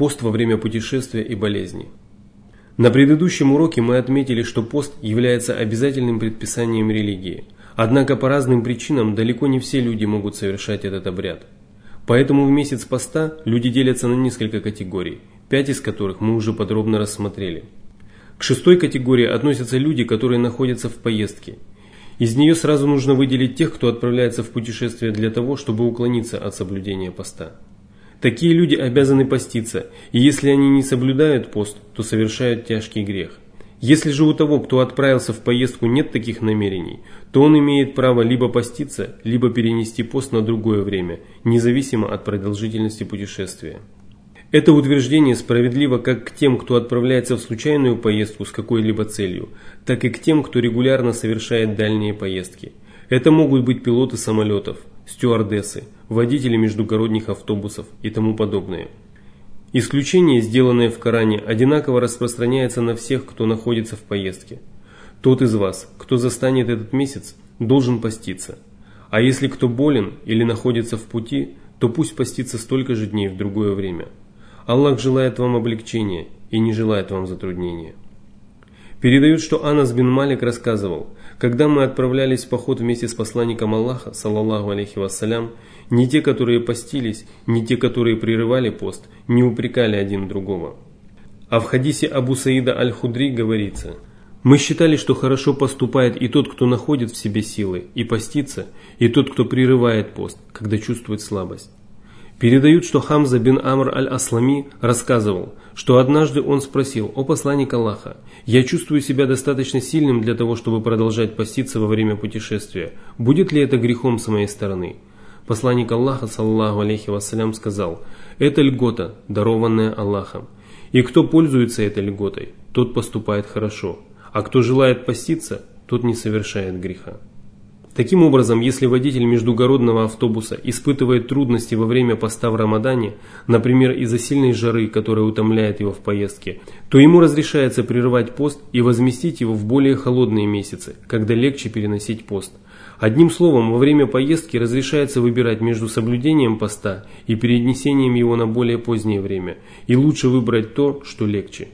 Пост во время путешествия и болезни. На предыдущем уроке мы отметили, что пост является обязательным предписанием религии. Однако по разным причинам далеко не все люди могут совершать этот обряд. Поэтому в месяц поста люди делятся на несколько категорий, пять из которых мы уже подробно рассмотрели. К шестой категории относятся люди, которые находятся в поездке. Из нее сразу нужно выделить тех, кто отправляется в путешествие для того, чтобы уклониться от соблюдения поста. Такие люди обязаны поститься, и если они не соблюдают пост, то совершают тяжкий грех. Если же у того, кто отправился в поездку, нет таких намерений, то он имеет право либо поститься, либо перенести пост на другое время, независимо от продолжительности путешествия. Это утверждение справедливо как к тем, кто отправляется в случайную поездку с какой-либо целью, так и к тем, кто регулярно совершает дальние поездки. Это могут быть пилоты самолетов, стюардессы, водители междугородних автобусов и тому подобное. Исключение, сделанное в Коране, одинаково распространяется на всех, кто находится в поездке. Тот из вас, кто застанет этот месяц, должен поститься. А если кто болен или находится в пути, то пусть постится столько же дней в другое время. Аллах желает вам облегчения и не желает вам затруднения. Передают, что Анас бин Малик рассказывал, когда мы отправлялись в поход вместе с посланником Аллаха, саллаллаху алейхи вассалям, ни те, которые постились, ни те, которые прерывали пост, не упрекали один другого. А в хадисе Абу Саида Аль-Худри говорится, «Мы считали, что хорошо поступает и тот, кто находит в себе силы и постится, и тот, кто прерывает пост, когда чувствует слабость. Передают, что Хамза бин Амр аль-Аслами рассказывал, что однажды он спросил, «О посланник Аллаха, я чувствую себя достаточно сильным для того, чтобы продолжать поститься во время путешествия. Будет ли это грехом с моей стороны?» Посланник Аллаха, саллаху алейхи вассалям, сказал, «Это льгота, дарованная Аллахом. И кто пользуется этой льготой, тот поступает хорошо, а кто желает поститься, тот не совершает греха». Таким образом, если водитель междугородного автобуса испытывает трудности во время поста в Рамадане, например, из-за сильной жары, которая утомляет его в поездке, то ему разрешается прерывать пост и возместить его в более холодные месяцы, когда легче переносить пост. Одним словом, во время поездки разрешается выбирать между соблюдением поста и перенесением его на более позднее время, и лучше выбрать то, что легче.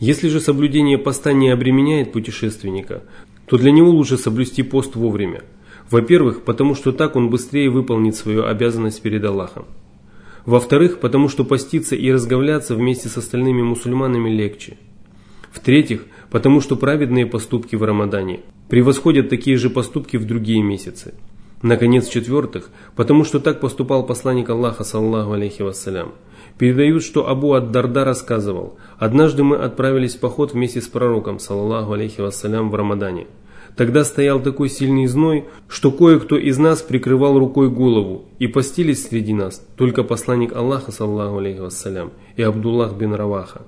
Если же соблюдение поста не обременяет путешественника, то для него лучше соблюсти пост вовремя. Во-первых, потому что так он быстрее выполнит свою обязанность перед Аллахом. Во-вторых, потому что поститься и разговляться вместе с остальными мусульманами легче. В-третьих, потому что праведные поступки в Рамадане превосходят такие же поступки в другие месяцы. Наконец, в-четвертых, потому что так поступал посланник Аллаха, саллаху алейхи вассалям. Передают, что Абу ад-Дарда рассказывал, «Однажды мы отправились в поход вместе с пророком, саллаху алейхи вассалям, в Рамадане. Тогда стоял такой сильный зной, что кое-кто из нас прикрывал рукой голову, и постились среди нас только посланник Аллаха, саллаху алейхи вассалям, и Абдуллах бин Раваха.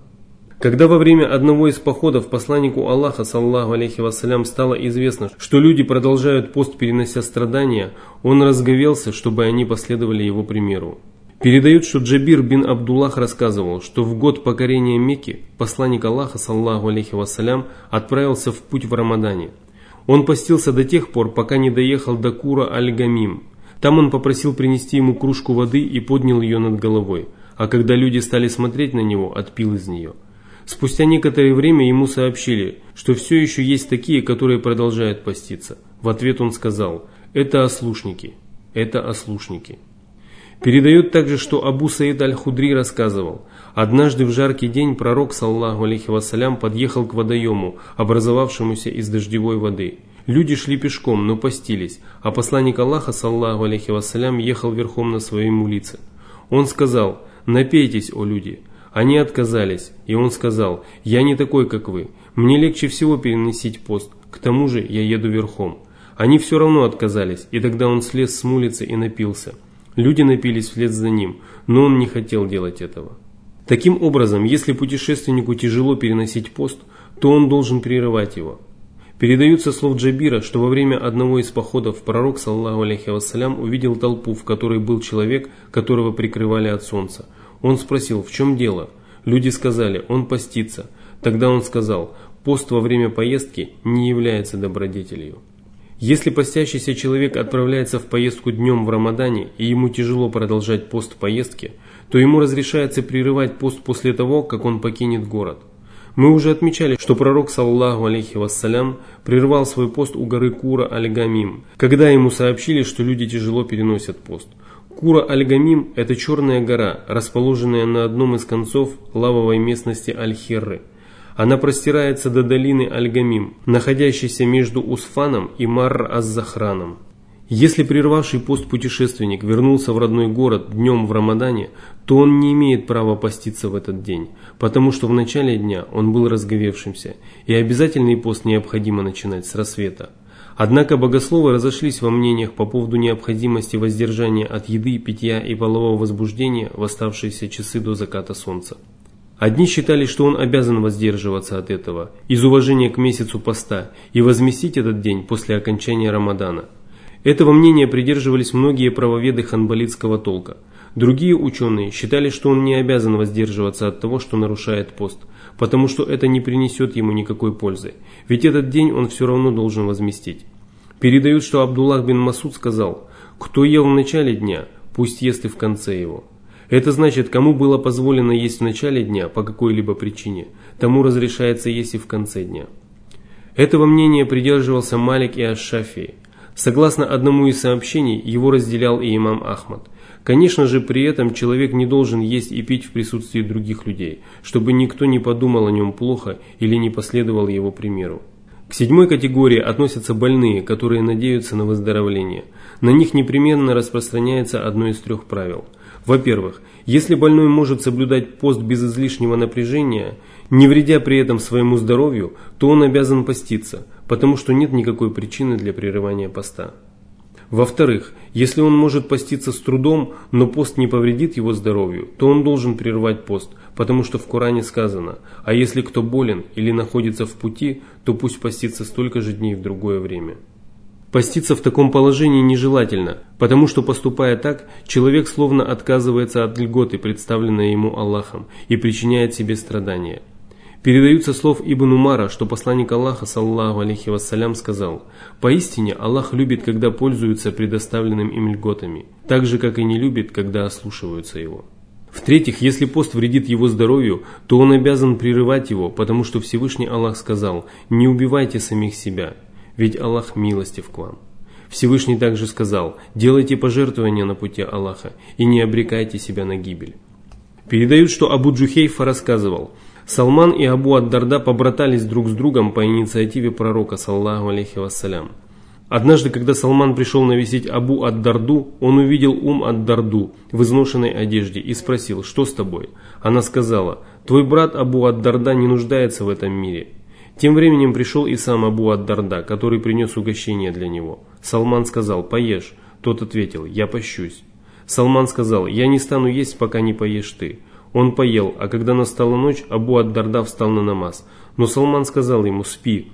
Когда во время одного из походов посланнику Аллаха, саллаху алейхи вассалям, стало известно, что люди продолжают пост, перенося страдания, он разговелся, чтобы они последовали его примеру. Передают, что Джабир бин Абдуллах рассказывал, что в год покорения Мекки посланник Аллаха, саллаху алейхи вассалям, отправился в путь в Рамадане. Он постился до тех пор, пока не доехал до Кура Аль-Гамим. Там он попросил принести ему кружку воды и поднял ее над головой, а когда люди стали смотреть на него, отпил из нее. Спустя некоторое время ему сообщили, что все еще есть такие, которые продолжают поститься. В ответ он сказал, это ослушники, это ослушники. Передают также, что Абу Саид Аль-Худри рассказывал, однажды в жаркий день пророк, саллаху алейхи вассалям, подъехал к водоему, образовавшемуся из дождевой воды. Люди шли пешком, но постились, а посланник Аллаха, саллаху алейхи вассалям, ехал верхом на своей мулице. Он сказал, напейтесь, о люди. Они отказались, и он сказал, я не такой, как вы, мне легче всего переносить пост, к тому же я еду верхом. Они все равно отказались, и тогда он слез с мулицы и напился. Люди напились вслед за ним, но он не хотел делать этого. Таким образом, если путешественнику тяжело переносить пост, то он должен прерывать его. Передаются слов Джабира, что во время одного из походов пророк, саллаху алейхи вассалям, увидел толпу, в которой был человек, которого прикрывали от солнца. Он спросил, в чем дело? Люди сказали, он постится. Тогда он сказал, пост во время поездки не является добродетелью. Если постящийся человек отправляется в поездку днем в Рамадане и ему тяжело продолжать пост в поездке, то ему разрешается прерывать пост после того, как он покинет город. Мы уже отмечали, что пророк, саллаху алейхи вассалям, прервал свой пост у горы Кура Аль-Гамим, когда ему сообщили, что люди тяжело переносят пост. Кура Аль-Гамим – это черная гора, расположенная на одном из концов лавовой местности Аль-Хирры. Она простирается до долины Аль-Гамим, находящейся между Усфаном и Марр-Аз-Захраном. Если прервавший пост путешественник вернулся в родной город днем в Рамадане, то он не имеет права поститься в этот день, потому что в начале дня он был разговевшимся, и обязательный пост необходимо начинать с рассвета. Однако богословы разошлись во мнениях по поводу необходимости воздержания от еды, питья и полового возбуждения в оставшиеся часы до заката солнца. Одни считали, что он обязан воздерживаться от этого из уважения к месяцу поста и возместить этот день после окончания Рамадана – этого мнения придерживались многие правоведы ханбалитского толка. Другие ученые считали, что он не обязан воздерживаться от того, что нарушает пост, потому что это не принесет ему никакой пользы, ведь этот день он все равно должен возместить. Передают, что Абдуллах бин Масуд сказал, «Кто ел в начале дня, пусть ест и в конце его». Это значит, кому было позволено есть в начале дня по какой-либо причине, тому разрешается есть и в конце дня. Этого мнения придерживался Малик и Аш-Шафии. Согласно одному из сообщений, его разделял и имам Ахмад. Конечно же, при этом человек не должен есть и пить в присутствии других людей, чтобы никто не подумал о нем плохо или не последовал его примеру. К седьмой категории относятся больные, которые надеются на выздоровление. На них непременно распространяется одно из трех правил. Во-первых, если больной может соблюдать пост без излишнего напряжения, не вредя при этом своему здоровью, то он обязан поститься, потому что нет никакой причины для прерывания поста. Во-вторых, если он может поститься с трудом, но пост не повредит его здоровью, то он должен прервать пост, потому что в Коране сказано, а если кто болен или находится в пути, то пусть постится столько же дней в другое время. Поститься в таком положении нежелательно, потому что поступая так, человек словно отказывается от льготы, представленной ему Аллахом, и причиняет себе страдания. Передаются слов Ибн Умара, что посланник Аллаха, саллаху алейхи вассалям, сказал, «Поистине Аллах любит, когда пользуются предоставленным им льготами, так же, как и не любит, когда ослушиваются его». В-третьих, если пост вредит его здоровью, то он обязан прерывать его, потому что Всевышний Аллах сказал, «Не убивайте самих себя, ведь Аллах милостив к вам». Всевышний также сказал, «Делайте пожертвования на пути Аллаха и не обрекайте себя на гибель». Передают, что Абу Джухейфа рассказывал – Салман и Абу Ад-Дарда побратались друг с другом по инициативе пророка, саллаху алейхи вассалям. Однажды, когда Салман пришел навестить Абу Ад-Дарду, он увидел Ум Ад-Дарду в изношенной одежде и спросил, что с тобой? Она сказала, твой брат Абу Ад-Дарда не нуждается в этом мире. Тем временем пришел и сам Абу Ад-Дарда, который принес угощение для него. Салман сказал, поешь. Тот ответил, я пощусь. Салман сказал, я не стану есть, пока не поешь ты. Он поел, а когда настала ночь, Абу ад-Дарда встал на намаз. Но Салман сказал ему «Спи».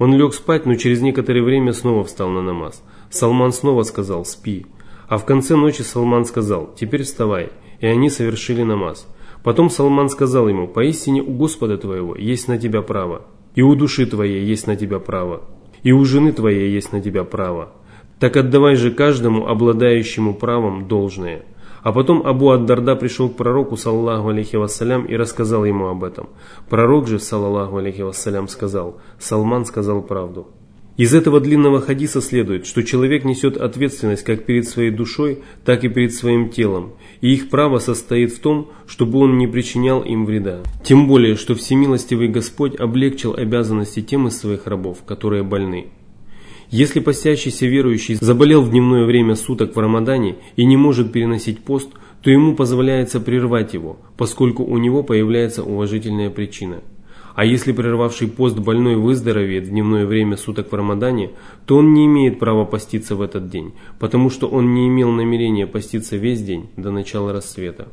Он лег спать, но через некоторое время снова встал на намаз. Салман снова сказал «Спи». А в конце ночи Салман сказал «Теперь вставай». И они совершили намаз. Потом Салман сказал ему «Поистине у Господа твоего есть на тебя право, и у души твоей есть на тебя право, и у жены твоей есть на тебя право. Так отдавай же каждому, обладающему правом, должное». А потом Абу Ад-Дарда пришел к пророку, саллаху алейхи вассалям, и рассказал ему об этом. Пророк же, саллаху алейхи вассалям, сказал, Салман сказал правду. Из этого длинного хадиса следует, что человек несет ответственность как перед своей душой, так и перед своим телом, и их право состоит в том, чтобы он не причинял им вреда. Тем более, что Всемилостивый Господь облегчил обязанности тем из своих рабов, которые больны. Если постящийся верующий заболел в дневное время суток в Рамадане и не может переносить пост, то ему позволяется прервать его, поскольку у него появляется уважительная причина. А если прервавший пост больной выздоровеет в дневное время суток в Рамадане, то он не имеет права поститься в этот день, потому что он не имел намерения поститься весь день до начала рассвета.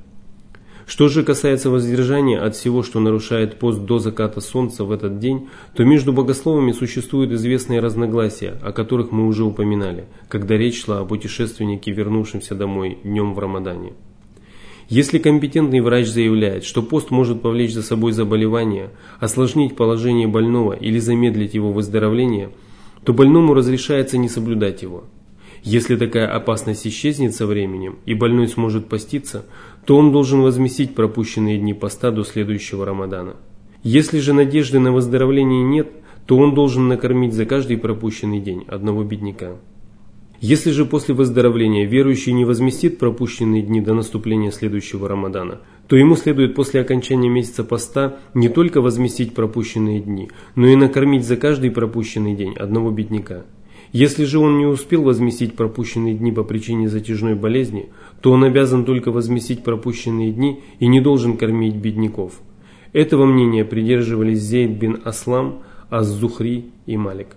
Что же касается воздержания от всего, что нарушает пост до заката солнца в этот день, то между богословами существуют известные разногласия, о которых мы уже упоминали, когда речь шла о путешественнике, вернувшемся домой днем в Рамадане. Если компетентный врач заявляет, что пост может повлечь за собой заболевание, осложнить положение больного или замедлить его выздоровление, то больному разрешается не соблюдать его – если такая опасность исчезнет со временем и больной сможет поститься, то он должен возместить пропущенные дни поста до следующего Рамадана. Если же надежды на выздоровление нет, то он должен накормить за каждый пропущенный день одного бедняка. Если же после выздоровления верующий не возместит пропущенные дни до наступления следующего Рамадана, то ему следует после окончания месяца поста не только возместить пропущенные дни, но и накормить за каждый пропущенный день одного бедняка. Если же он не успел возместить пропущенные дни по причине затяжной болезни, то он обязан только возместить пропущенные дни и не должен кормить бедняков. Этого мнения придерживались Зейд бин Аслам, Аз-Зухри и Малик.